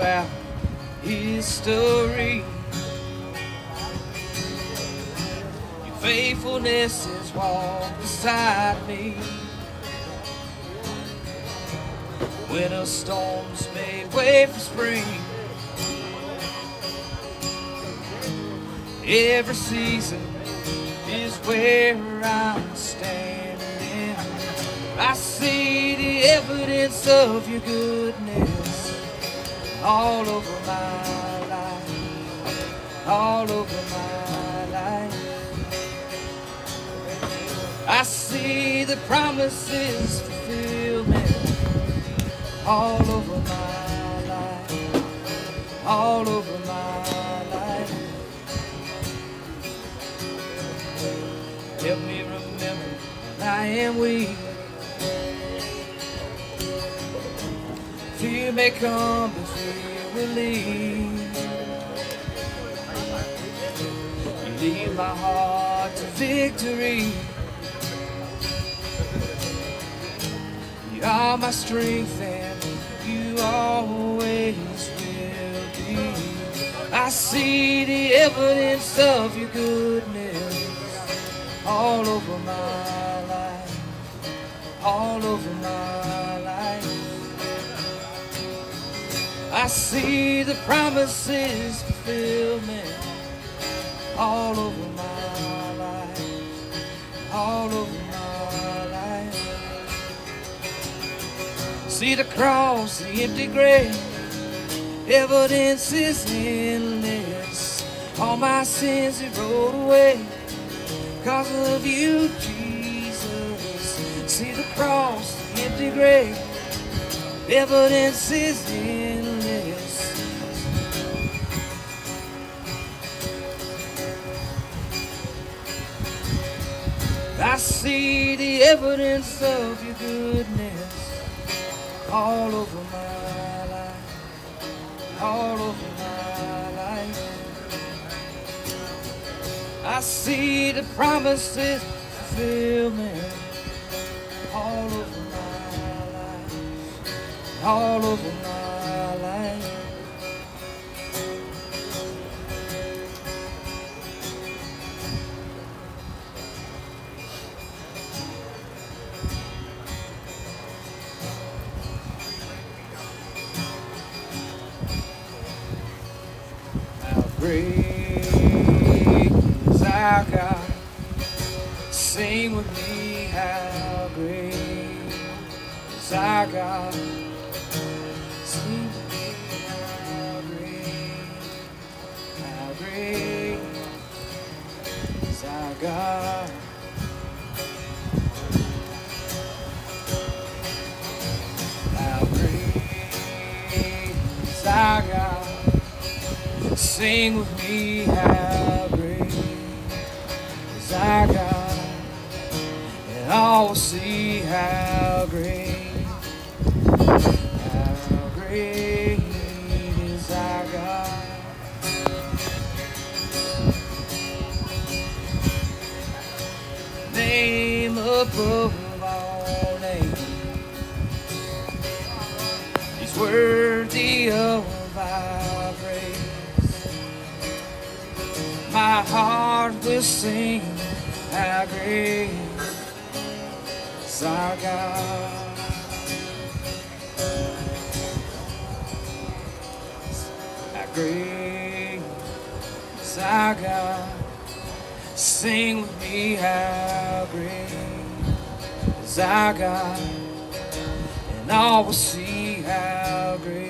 throughout history. Your faithfulness has walked beside me. Winter storms made way for spring. Every season is where I'm standing. I see the evidence of your goodness all over my life, all over my life. I see the promises fulfillment all over my life, all over my life. Help me remember I am weak. Fear may come, leave. You lead my heart to victory. You are my strength and you always will be. I see the evidence of your goodness all over my life, all over my I see the promises fulfillment all over my life, all over my life. See the cross, the empty grave, evidence is endless. All my sins are rolled away. Cause of you, Jesus. See the cross, the empty grave. Evidence is endless. I see the evidence of your goodness all over my life, all over my life. I see the promises fulfillment all over my life, all over my our God? Sing with me, how great is our God? Sing with me, how great, how great is our God? Our God? Sing with me, how our God, and will see how great, how great is our God. Name above all names, He's worthy of our praise. My heart will sing how great is our God. Great is our God. Sing with me how great is our God. And all will see how great,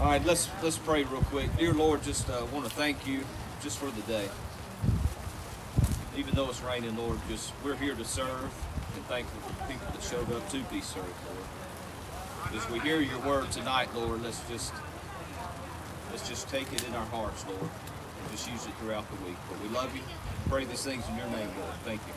All right, let's let's pray real quick. Dear Lord, just uh, want to thank you just for the day. Even though it's raining, Lord, just we're here to serve and thankful for the people that showed up to be served, Lord. As we hear your word tonight, Lord, let's just let's just take it in our hearts, Lord, and just use it throughout the week. But we love you. Pray these things in your name, Lord. Thank you.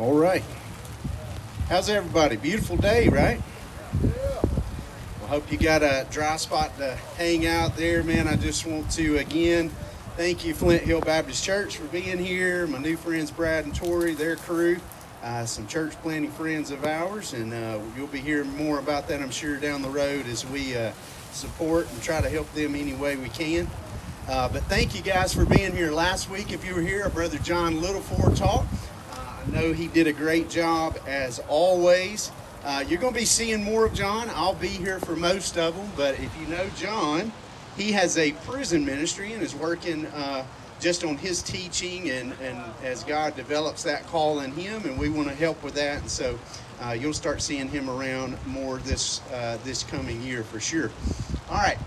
All right. How's everybody? Beautiful day, right? Well, hope you got a dry spot to hang out there, man. I just want to again thank you, Flint Hill Baptist Church, for being here. My new friends Brad and Tori, their crew, uh, some church planting friends of ours, and uh, you'll be hearing more about that, I'm sure, down the road as we uh, support and try to help them any way we can. Uh, but thank you guys for being here last week. If you were here, brother John Littleford taught. I know he did a great job as always. Uh, you're going to be seeing more of John. I'll be here for most of them. But if you know John, he has a prison ministry and is working uh, just on his teaching and, and as God develops that call in him, and we want to help with that. And so uh, you'll start seeing him around more this uh, this coming year for sure. All right.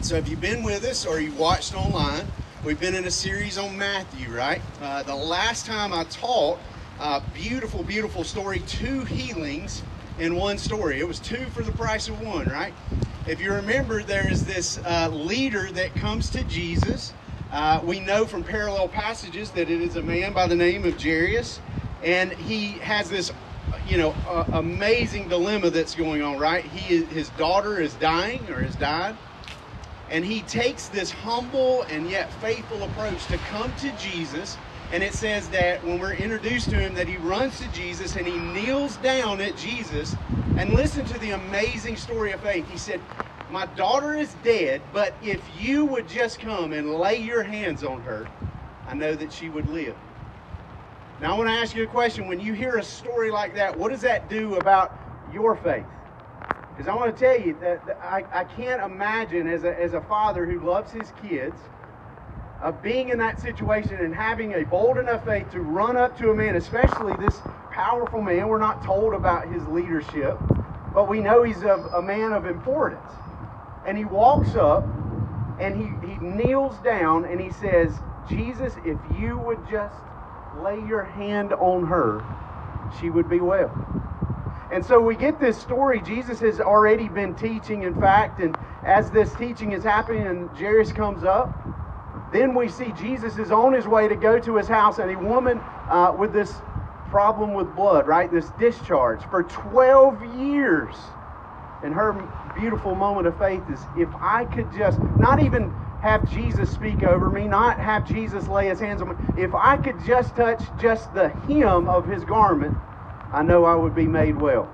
So have you been with us or you watched online? We've been in a series on Matthew, right? Uh, the last time I taught, uh, beautiful, beautiful story, two healings in one story. It was two for the price of one, right? If you remember, there is this uh, leader that comes to Jesus. Uh, we know from parallel passages that it is a man by the name of Jairus, and he has this, you know, amazing dilemma that's going on. Right? He his daughter is dying or has died, and he takes this humble and yet faithful approach to come to Jesus. And it says that when we're introduced to him, that he runs to Jesus and he kneels down at Jesus. And listen to the amazing story of faith. He said, My daughter is dead, but if you would just come and lay your hands on her, I know that she would live. Now, I want to ask you a question. When you hear a story like that, what does that do about your faith? Because I want to tell you that, that I, I can't imagine as a, as a father who loves his kids of being in that situation and having a bold enough faith to run up to a man, especially this powerful man. We're not told about his leadership, but we know he's a, a man of importance. And he walks up and he, he kneels down and he says, Jesus, if you would just lay your hand on her, she would be well. And so we get this story. Jesus has already been teaching, in fact, and as this teaching is happening and Jairus comes up, then we see Jesus is on his way to go to his house, and a woman uh, with this problem with blood, right? This discharge for 12 years. And her beautiful moment of faith is if I could just not even have Jesus speak over me, not have Jesus lay his hands on me, if I could just touch just the hem of his garment, I know I would be made well.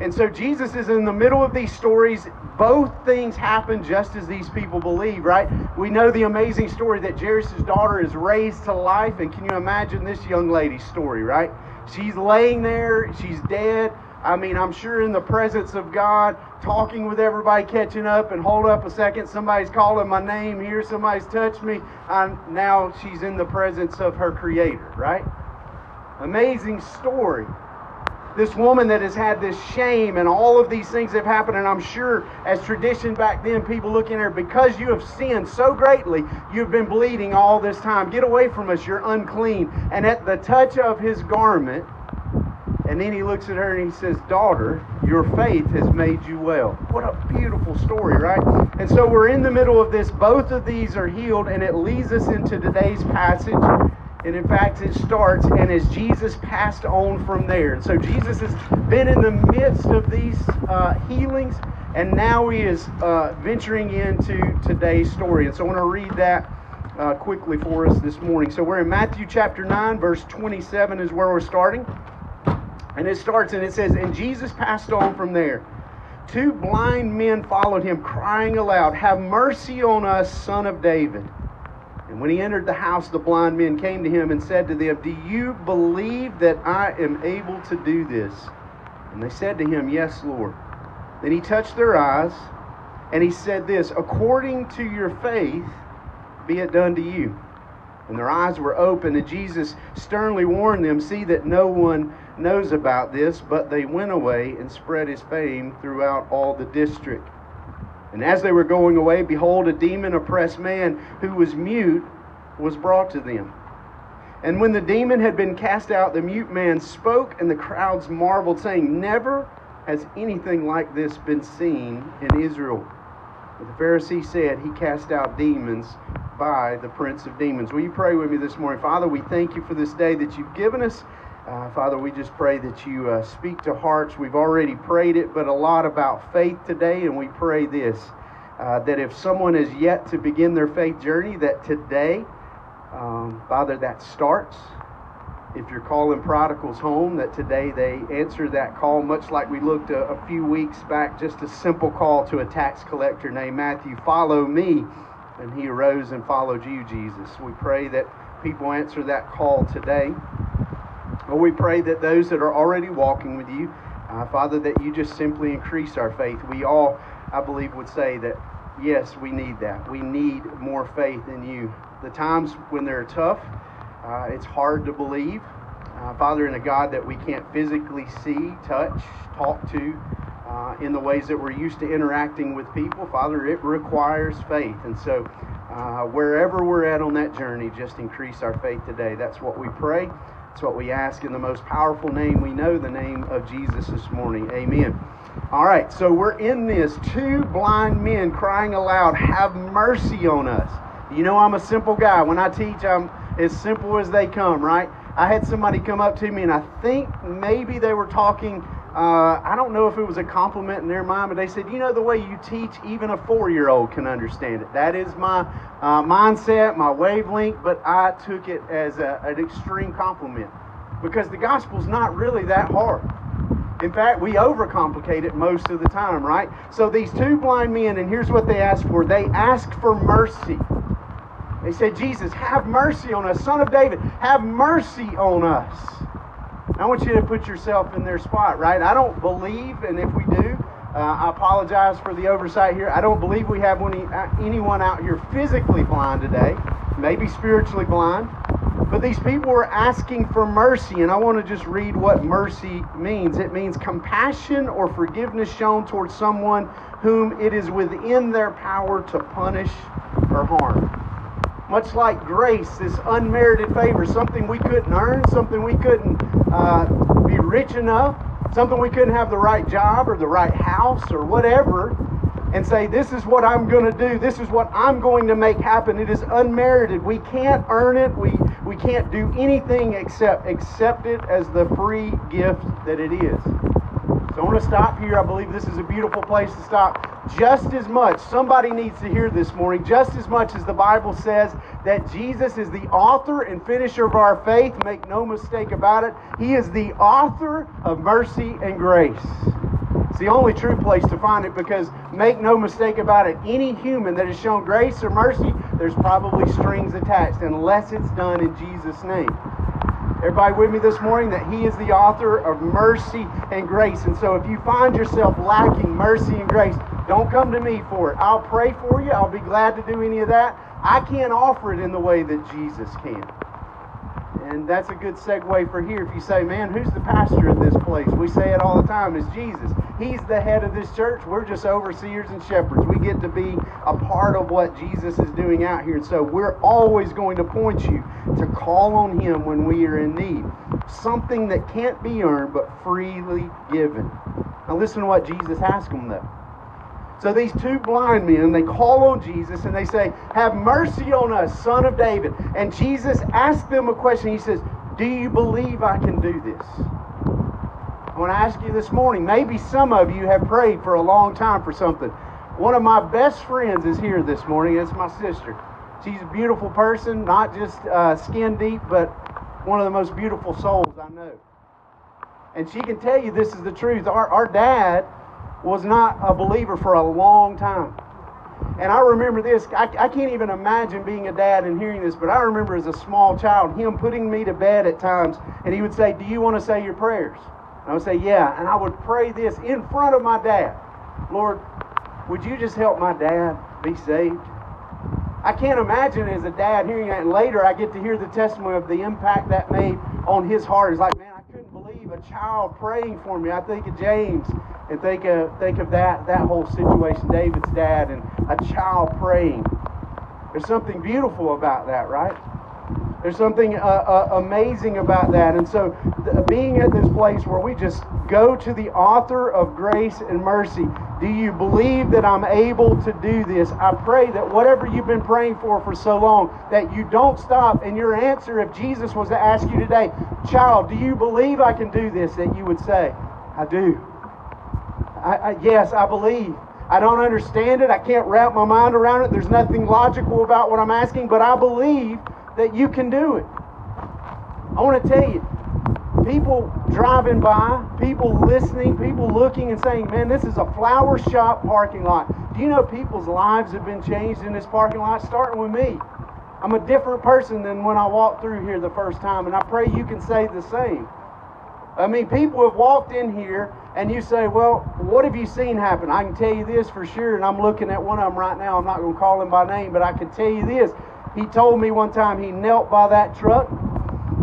And so Jesus is in the middle of these stories. Both things happen just as these people believe, right? We know the amazing story that Jairus' daughter is raised to life. And can you imagine this young lady's story, right? She's laying there, she's dead. I mean, I'm sure in the presence of God, talking with everybody, catching up, and hold up a second, somebody's calling my name here, somebody's touched me. I'm, now she's in the presence of her Creator, right? Amazing story this woman that has had this shame and all of these things have happened. And I'm sure, as tradition back then, people looking at her, because you have sinned so greatly, you've been bleeding all this time. Get away from us, you're unclean. And at the touch of his garment, and then he looks at her and he says, Daughter, your faith has made you well. What a beautiful story, right? And so we're in the middle of this. Both of these are healed, and it leads us into today's passage. And in fact, it starts, and as Jesus passed on from there. And so Jesus has been in the midst of these uh, healings, and now he is uh, venturing into today's story. And so I want to read that uh, quickly for us this morning. So we're in Matthew chapter 9, verse 27 is where we're starting. And it starts, and it says, And Jesus passed on from there. Two blind men followed him, crying aloud, Have mercy on us, son of David. And when he entered the house, the blind men came to him and said to them, Do you believe that I am able to do this? And they said to him, Yes, Lord. Then he touched their eyes, and he said this According to your faith, be it done to you. And their eyes were open, and Jesus sternly warned them, See that no one knows about this. But they went away and spread his fame throughout all the district. And as they were going away, behold, a demon oppressed man who was mute was brought to them. And when the demon had been cast out, the mute man spoke, and the crowds marveled, saying, Never has anything like this been seen in Israel. But the Pharisee said, He cast out demons by the prince of demons. Will you pray with me this morning? Father, we thank you for this day that you've given us. Uh, Father, we just pray that you uh, speak to hearts. We've already prayed it, but a lot about faith today, and we pray this uh, that if someone is yet to begin their faith journey, that today, um, Father, that starts. If you're calling prodigals home, that today they answer that call, much like we looked a, a few weeks back, just a simple call to a tax collector named Matthew, follow me. And he arose and followed you, Jesus. We pray that people answer that call today. Or we pray that those that are already walking with you, uh, Father, that you just simply increase our faith. We all, I believe, would say that, yes, we need that. We need more faith in you. The times when they're tough, uh, it's hard to believe. Uh, Father, in a God that we can't physically see, touch, talk to, uh, in the ways that we're used to interacting with people, Father, it requires faith. And so, uh, wherever we're at on that journey, just increase our faith today. That's what we pray. That's what we ask in the most powerful name we know, the name of Jesus this morning. Amen. All right, so we're in this. Two blind men crying aloud, Have mercy on us. You know, I'm a simple guy. When I teach, I'm as simple as they come, right? I had somebody come up to me, and I think maybe they were talking. Uh, I don't know if it was a compliment in their mind, but they said, You know, the way you teach, even a four year old can understand it. That is my uh, mindset, my wavelength, but I took it as a, an extreme compliment because the gospel's not really that hard. In fact, we overcomplicate it most of the time, right? So these two blind men, and here's what they asked for they asked for mercy. They said, Jesus, have mercy on us. Son of David, have mercy on us. I want you to put yourself in their spot, right? I don't believe, and if we do, uh, I apologize for the oversight here. I don't believe we have any, uh, anyone out here physically blind today, maybe spiritually blind. But these people were asking for mercy, and I want to just read what mercy means. It means compassion or forgiveness shown towards someone whom it is within their power to punish or harm. Much like grace, this unmerited favor, something we couldn't earn, something we couldn't uh, be rich enough, something we couldn't have the right job or the right house or whatever, and say, This is what I'm going to do. This is what I'm going to make happen. It is unmerited. We can't earn it. We, we can't do anything except accept it as the free gift that it is. So I want to stop here. I believe this is a beautiful place to stop. Just as much, somebody needs to hear this morning, just as much as the Bible says that Jesus is the author and finisher of our faith, make no mistake about it. He is the author of mercy and grace. It's the only true place to find it because, make no mistake about it, any human that has shown grace or mercy, there's probably strings attached unless it's done in Jesus' name. Everybody with me this morning that He is the author of mercy and grace. And so if you find yourself lacking mercy and grace, don't come to me for it. I'll pray for you. I'll be glad to do any of that. I can't offer it in the way that Jesus can. And that's a good segue for here. If you say, man, who's the pastor of this place? We say it all the time, it's Jesus. He's the head of this church. We're just overseers and shepherds. We get to be a part of what Jesus is doing out here. And so we're always going to point you to call on Him when we are in need. Something that can't be earned, but freely given. Now listen to what Jesus asked them, though. So these two blind men, they call on Jesus and they say, Have mercy on us, son of David. And Jesus asks them a question. He says, Do you believe I can do this? I want to ask you this morning. Maybe some of you have prayed for a long time for something. One of my best friends is here this morning. It's my sister. She's a beautiful person, not just uh, skin deep, but one of the most beautiful souls I know. And she can tell you this is the truth. Our, our dad was not a believer for a long time. And I remember this, I, I, can't even imagine being a dad and hearing this, but I remember as a small child him putting me to bed at times, and he would say, Do you want to say your prayers? And I would say, Yeah. And I would pray this in front of my dad Lord, would you just help my dad be saved? I can't imagine as a dad hearing that, and later I get to hear the testimony of the impact that made on his heart. It's like, man, I couldn't believe a child praying for me. I think of James and think of think of that that whole situation, David's dad and a child praying. There's something beautiful about that, right? There's something uh, uh, amazing about that, and so th- being at this place where we just Go to the author of grace and mercy. Do you believe that I'm able to do this? I pray that whatever you've been praying for for so long, that you don't stop. And your answer, if Jesus was to ask you today, child, do you believe I can do this? That you would say, I do. I, I, yes, I believe. I don't understand it. I can't wrap my mind around it. There's nothing logical about what I'm asking, but I believe that you can do it. I want to tell you, people driving by, people listening, people looking and saying, man, this is a flower shop parking lot. Do you know people's lives have been changed in this parking lot, starting with me? I'm a different person than when I walked through here the first time, and I pray you can say the same. I mean, people have walked in here, and you say, Well, what have you seen happen? I can tell you this for sure, and I'm looking at one of them right now. I'm not going to call him by name, but I can tell you this. He told me one time he knelt by that truck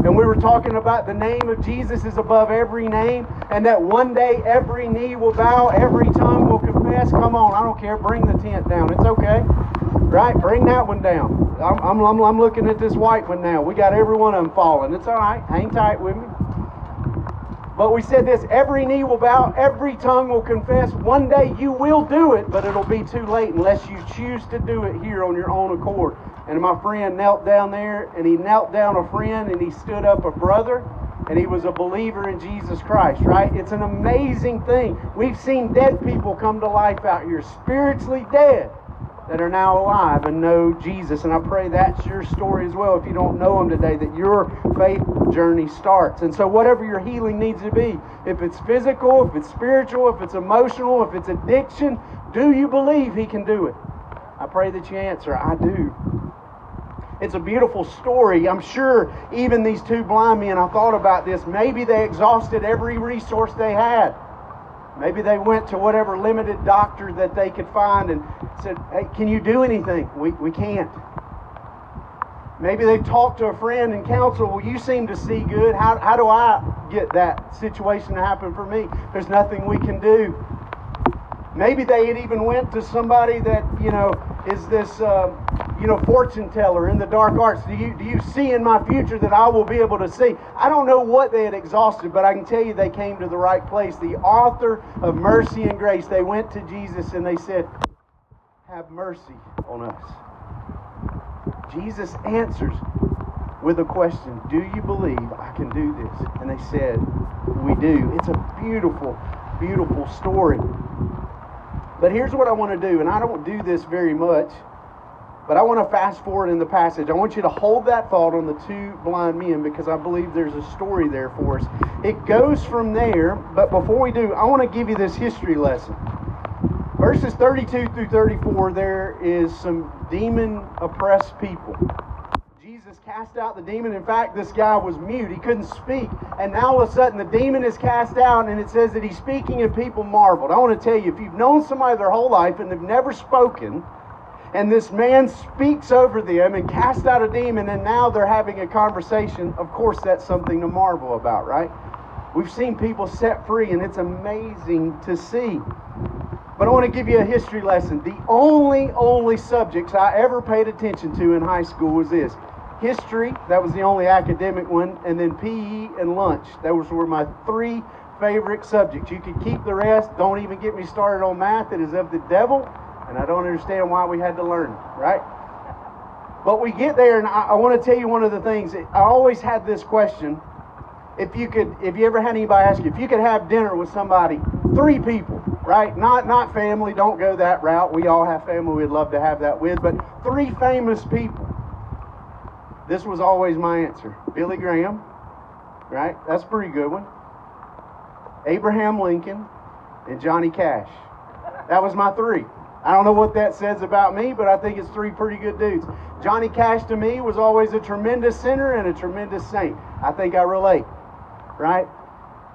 and we were talking about the name of Jesus is above every name, and that one day every knee will bow, every tongue will confess. Come on, I don't care. Bring the tent down. It's okay. Right? Bring that one down. I'm, I'm, I'm, looking at this white one now. We got every one of them falling. It's all right. Hang tight with me. But we said this every knee will bow, every tongue will confess. One day you will do it, but it'll be too late unless you choose to do it here on your own accord. And my friend knelt down there, and he knelt down a friend, and he stood up a brother, and he was a believer in Jesus Christ, right? It's an amazing thing. We've seen dead people come to life out here, spiritually dead, that are now alive and know Jesus. And I pray that's your story as well. If you don't know Him today, that your faith journey starts. And so, whatever your healing needs to be, if it's physical, if it's spiritual, if it's emotional, if it's addiction, do you believe He can do it? I pray that you answer, I do. It's a beautiful story. I'm sure even these two blind men, I thought about this, maybe they exhausted every resource they had. Maybe they went to whatever limited doctor that they could find and said, Hey, can you do anything? We, we can't. Maybe they talked to a friend and counseled, Well, you seem to see good. How, how do I get that situation to happen for me? There's nothing we can do. Maybe they had even went to somebody that, you know, is this, uh, you know, fortune teller in the dark arts. Do you, do you see in my future that I will be able to see? I don't know what they had exhausted, but I can tell you they came to the right place. The author of mercy and grace, they went to Jesus and they said, Have mercy on us. Jesus answers with a question Do you believe I can do this? And they said, We do. It's a beautiful, beautiful story. But here's what I want to do, and I don't do this very much, but I want to fast forward in the passage. I want you to hold that thought on the two blind men because I believe there's a story there for us. It goes from there, but before we do, I want to give you this history lesson. Verses 32 through 34, there is some demon oppressed people cast out the demon. In fact, this guy was mute. He couldn't speak. And now all of a sudden the demon is cast out and it says that he's speaking and people marveled. I want to tell you, if you've known somebody their whole life and they've never spoken, and this man speaks over them and casts out a demon, and now they're having a conversation, of course that's something to marvel about, right? We've seen people set free and it's amazing to see. But I want to give you a history lesson. The only, only subjects I ever paid attention to in high school was this history, that was the only academic one, and then PE and lunch. Those were my three favorite subjects. You could keep the rest. Don't even get me started on math. It is of the devil, and I don't understand why we had to learn right? But we get there, and I, I want to tell you one of the things. I always had this question. If you could, if you ever had anybody ask you, if you could have dinner with somebody, three people, right? Not not family. Don't go that route. We all have family we'd love to have that with, but three famous people this was always my answer. Billy Graham, right? That's a pretty good one. Abraham Lincoln and Johnny Cash. That was my three. I don't know what that says about me, but I think it's three pretty good dudes. Johnny Cash to me was always a tremendous sinner and a tremendous saint. I think I relate, right?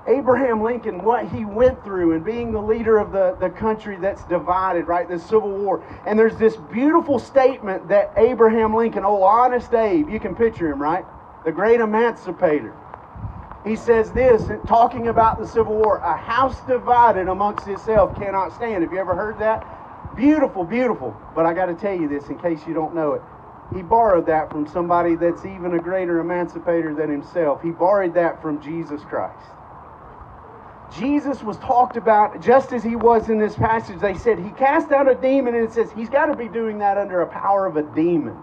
Abraham Lincoln, what he went through and being the leader of the, the country that's divided, right? The Civil War. And there's this beautiful statement that Abraham Lincoln, oh, honest Abe, you can picture him, right? The great emancipator. He says this, talking about the Civil War a house divided amongst itself cannot stand. Have you ever heard that? Beautiful, beautiful. But I got to tell you this in case you don't know it. He borrowed that from somebody that's even a greater emancipator than himself. He borrowed that from Jesus Christ. Jesus was talked about just as he was in this passage. They said he cast out a demon, and it says he's got to be doing that under a power of a demon.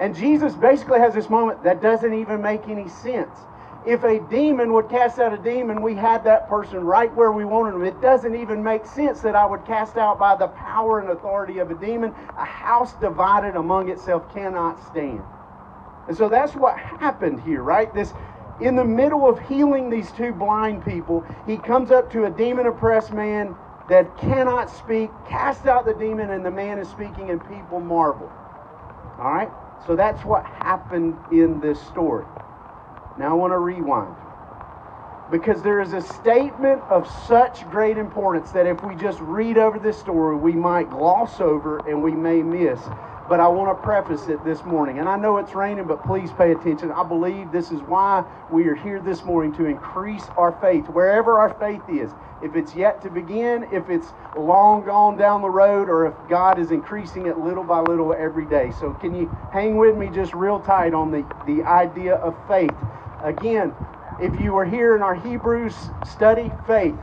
And Jesus basically has this moment that doesn't even make any sense. If a demon would cast out a demon, we had that person right where we wanted them. It doesn't even make sense that I would cast out by the power and authority of a demon. A house divided among itself cannot stand. And so that's what happened here, right? This in the middle of healing these two blind people, he comes up to a demon oppressed man that cannot speak, casts out the demon, and the man is speaking, and people marvel. All right? So that's what happened in this story. Now I want to rewind. Because there is a statement of such great importance that if we just read over this story, we might gloss over and we may miss but I want to preface it this morning. And I know it's raining, but please pay attention. I believe this is why we are here this morning to increase our faith, wherever our faith is. If it's yet to begin, if it's long gone down the road, or if God is increasing it little by little every day. So, can you hang with me just real tight on the, the idea of faith? Again, if you were here in our Hebrews study, faith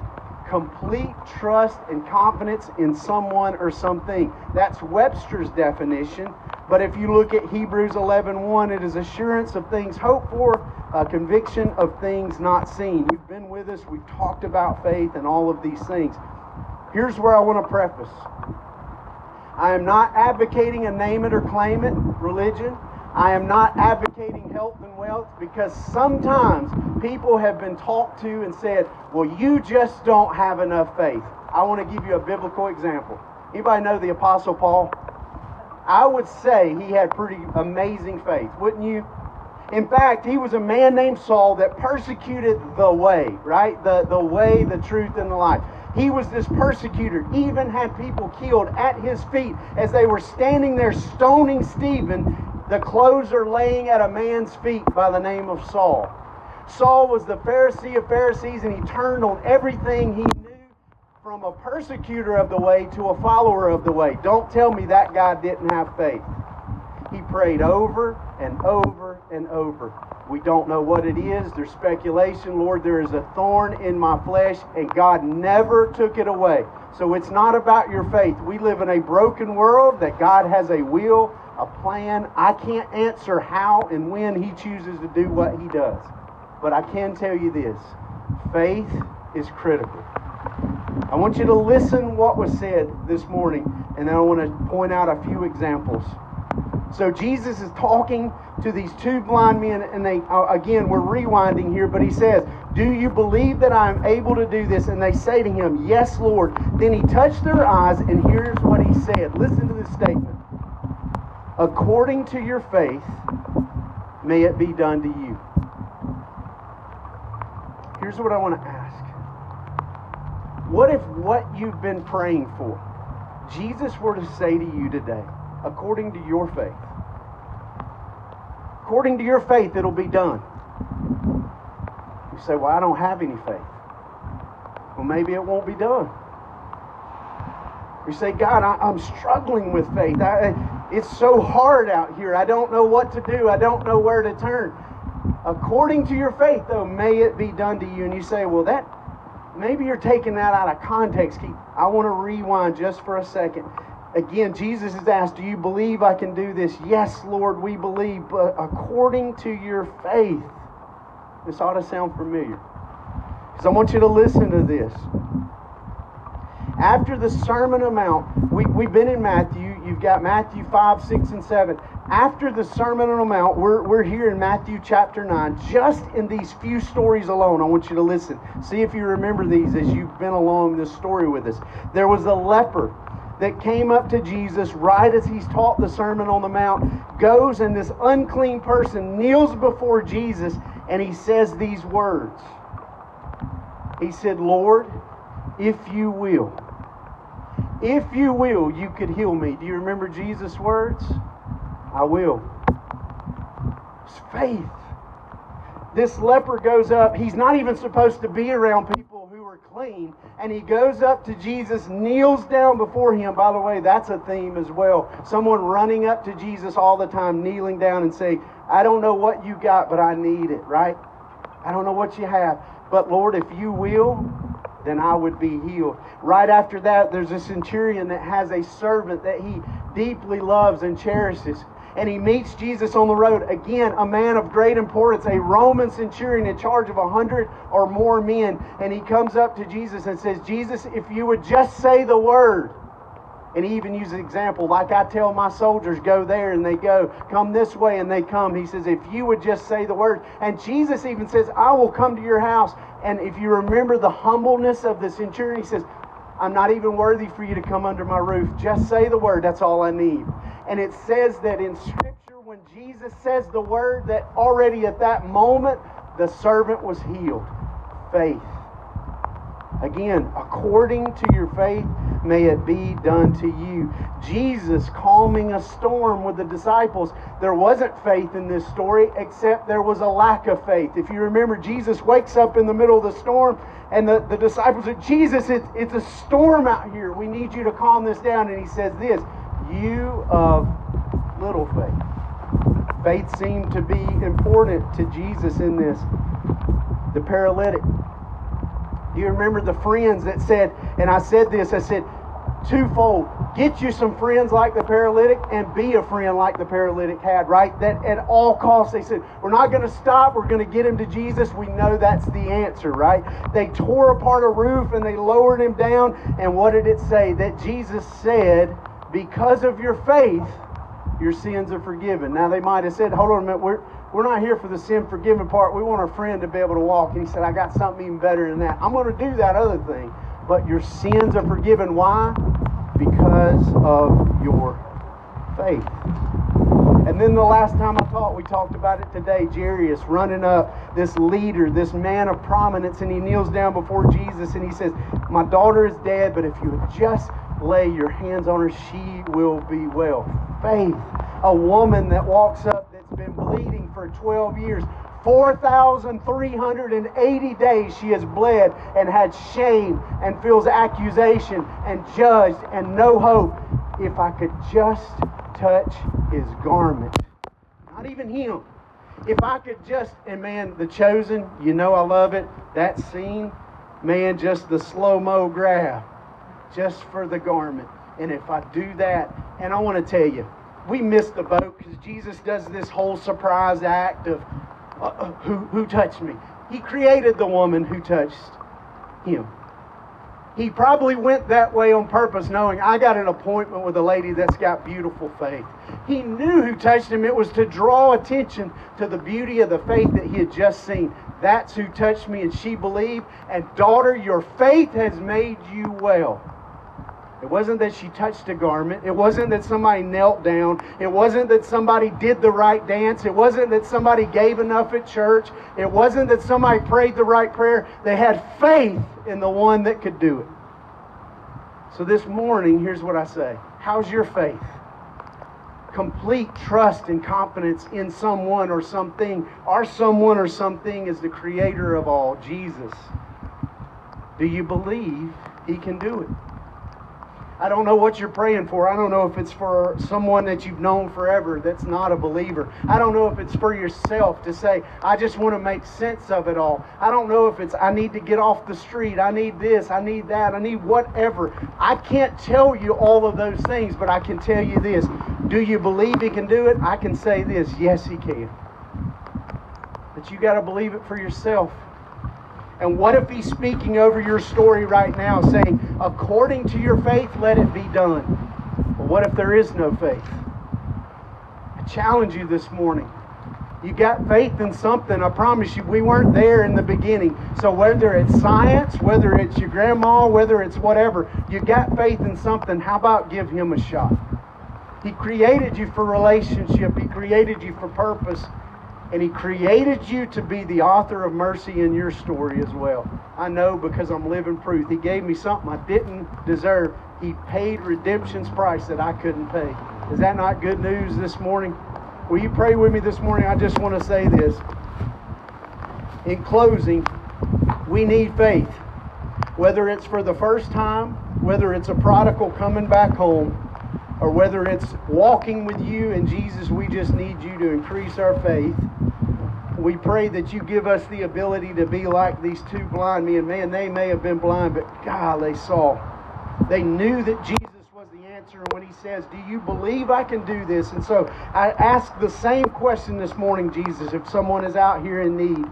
complete trust and confidence in someone or something. That's Webster's definition. But if you look at Hebrews 11:1, it is assurance of things hoped for, a conviction of things not seen. You've been with us. We've talked about faith and all of these things. Here's where I want to preface. I am not advocating a name it or claim it religion. I am not advocating health and wealth because sometimes people have been talked to and said, well, you just don't have enough faith. I want to give you a biblical example. Anybody know the Apostle Paul? I would say he had pretty amazing faith, wouldn't you? In fact, he was a man named Saul that persecuted the way, right? The, the way, the truth, and the life. He was this persecutor, even had people killed at his feet as they were standing there stoning Stephen the clothes are laying at a man's feet by the name of Saul. Saul was the Pharisee of Pharisees, and he turned on everything he knew from a persecutor of the way to a follower of the way. Don't tell me that guy didn't have faith. He prayed over and over and over. We don't know what it is. There's speculation. Lord, there is a thorn in my flesh, and God never took it away. So it's not about your faith. We live in a broken world that God has a will a plan. I can't answer how and when He chooses to do what He does. But I can tell you this faith is critical. I want you to listen what was said this morning, and then I want to point out a few examples. So Jesus is talking to these two blind men, and they uh, again we're rewinding here, but he says, "Do you believe that I am able to do this?" And they say to him, "Yes, Lord." Then he touched their eyes, and here's what he said. Listen to this statement according to your faith, may it be done to you. Here's what I want to ask What if what you've been praying for, Jesus were to say to you today, according to your faith? According to your faith, it'll be done. You say, Well, I don't have any faith. Well, maybe it won't be done. You say, God, I, am struggling with faith. I, it's so hard out here. I don't know what to do. I don't know where to turn. According to your faith, though, may it be done to you. And you say, well, that maybe you're taking that out of context. Keep I want to rewind just for a second. Again, Jesus is asked, Do you believe I can do this? Yes, Lord, we believe. But according to your faith, this ought to sound familiar. Because I want you to listen to this. After the Sermon on Mount, we, we've been in Matthew. You've got Matthew 5, 6, and 7. After the Sermon on the Mount, we're, we're here in Matthew chapter 9. Just in these few stories alone, I want you to listen. See if you remember these as you've been along this story with us. There was a leper that came up to Jesus right as he's taught the Sermon on the Mount, goes and this unclean person kneels before Jesus and he says these words. He said, Lord, if you will, if you will, you could heal me. Do you remember Jesus' words? I will. It's faith. This leper goes up. He's not even supposed to be around people clean. And he goes up to Jesus, kneels down before him. By the way, that's a theme as well. Someone running up to Jesus all the time, kneeling down and saying, I don't know what you got, but I need it, right? I don't know what you have. But Lord, if you will, then I would be healed. Right after that, there's a centurion that has a servant that he deeply loves and cherishes. And he meets Jesus on the road. Again, a man of great importance, a Roman centurion in charge of a hundred or more men. And he comes up to Jesus and says, Jesus, if you would just say the word, and he even uses an example, like I tell my soldiers, go there and they go, come this way and they come. He says, if you would just say the word. And Jesus even says, I will come to your house. And if you remember the humbleness of the centurion, he says, I'm not even worthy for you to come under my roof. Just say the word. That's all I need. And it says that in Scripture, when Jesus says the word, that already at that moment, the servant was healed. Faith. Again, according to your faith, may it be done to you. Jesus calming a storm with the disciples. There wasn't faith in this story, except there was a lack of faith. If you remember, Jesus wakes up in the middle of the storm, and the, the disciples said, Jesus, it's, it's a storm out here. We need you to calm this down. And he says this You of little faith. Faith seemed to be important to Jesus in this. The paralytic you remember the friends that said, and I said this, I said, twofold. Get you some friends like the paralytic and be a friend like the paralytic had, right? That at all costs, they said, We're not going to stop. We're going to get him to Jesus. We know that's the answer, right? They tore apart a roof and they lowered him down. And what did it say? That Jesus said, Because of your faith, your sins are forgiven. Now they might have said, Hold on a minute, we're, we're not here for the sin forgiven part. We want our friend to be able to walk. And he said, I got something even better than that. I'm going to do that other thing. But your sins are forgiven. Why? Because of your faith. And then the last time I taught, we talked about it today. Jairus running up, this leader, this man of prominence, and he kneels down before Jesus and he says, My daughter is dead, but if you would just lay your hands on her, she will be well. Faith. A woman that walks up been bleeding for 12 years. 4,380 days she has bled and had shame and feels accusation and judged and no hope. If I could just touch his garment, not even him. If I could just, and man, the chosen, you know I love it. That scene, man, just the slow mo grab, just for the garment. And if I do that, and I want to tell you, we missed the boat because Jesus does this whole surprise act of uh, uh, who, who touched me. He created the woman who touched him. He probably went that way on purpose, knowing I got an appointment with a lady that's got beautiful faith. He knew who touched him. It was to draw attention to the beauty of the faith that he had just seen. That's who touched me, and she believed. And daughter, your faith has made you well. It wasn't that she touched a garment. It wasn't that somebody knelt down. It wasn't that somebody did the right dance. It wasn't that somebody gave enough at church. It wasn't that somebody prayed the right prayer. They had faith in the one that could do it. So this morning, here's what I say How's your faith? Complete trust and confidence in someone or something. Our someone or something is the creator of all, Jesus. Do you believe he can do it? I don't know what you're praying for. I don't know if it's for someone that you've known forever that's not a believer. I don't know if it's for yourself to say, I just want to make sense of it all. I don't know if it's, I need to get off the street. I need this. I need that. I need whatever. I can't tell you all of those things, but I can tell you this. Do you believe He can do it? I can say this yes, He can. But you got to believe it for yourself. And what if he's speaking over your story right now, saying, according to your faith, let it be done? Well, what if there is no faith? I challenge you this morning. You got faith in something. I promise you, we weren't there in the beginning. So whether it's science, whether it's your grandma, whether it's whatever, you got faith in something. How about give him a shot? He created you for relationship. He created you for purpose. And He created you to be the author of mercy in your story as well. I know because I'm living proof. He gave me something I didn't deserve. He paid redemption's price that I couldn't pay. Is that not good news this morning? Will you pray with me this morning? I just want to say this. In closing, we need faith. Whether it's for the first time, whether it's a prodigal coming back home, or whether it's walking with you and Jesus, we just need you to increase our faith. We pray that you give us the ability to be like these two blind men. Man, they may have been blind, but God, they saw. They knew that Jesus was the answer. And when he says, Do you believe I can do this? And so I ask the same question this morning, Jesus. If someone is out here in need,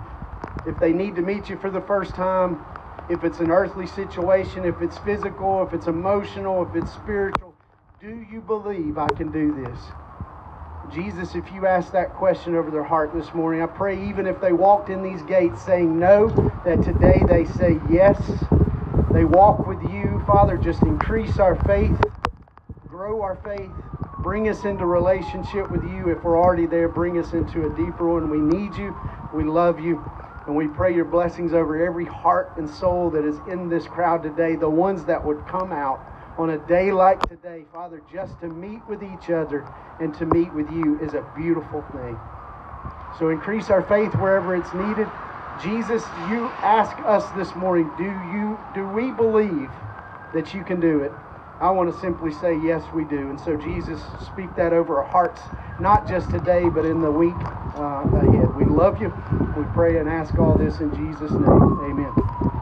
if they need to meet you for the first time, if it's an earthly situation, if it's physical, if it's emotional, if it's spiritual, do you believe I can do this? Jesus, if you ask that question over their heart this morning, I pray even if they walked in these gates saying no, that today they say yes. They walk with you. Father, just increase our faith, grow our faith, bring us into relationship with you. If we're already there, bring us into a deeper one. We need you. We love you. And we pray your blessings over every heart and soul that is in this crowd today, the ones that would come out on a day like today, Father, just to meet with each other and to meet with you is a beautiful thing. So increase our faith wherever it's needed. Jesus, you ask us this morning, do you do we believe that you can do it? I want to simply say, yes, we do. And so, Jesus, speak that over our hearts, not just today, but in the week uh, ahead. We love you. We pray and ask all this in Jesus' name. Amen.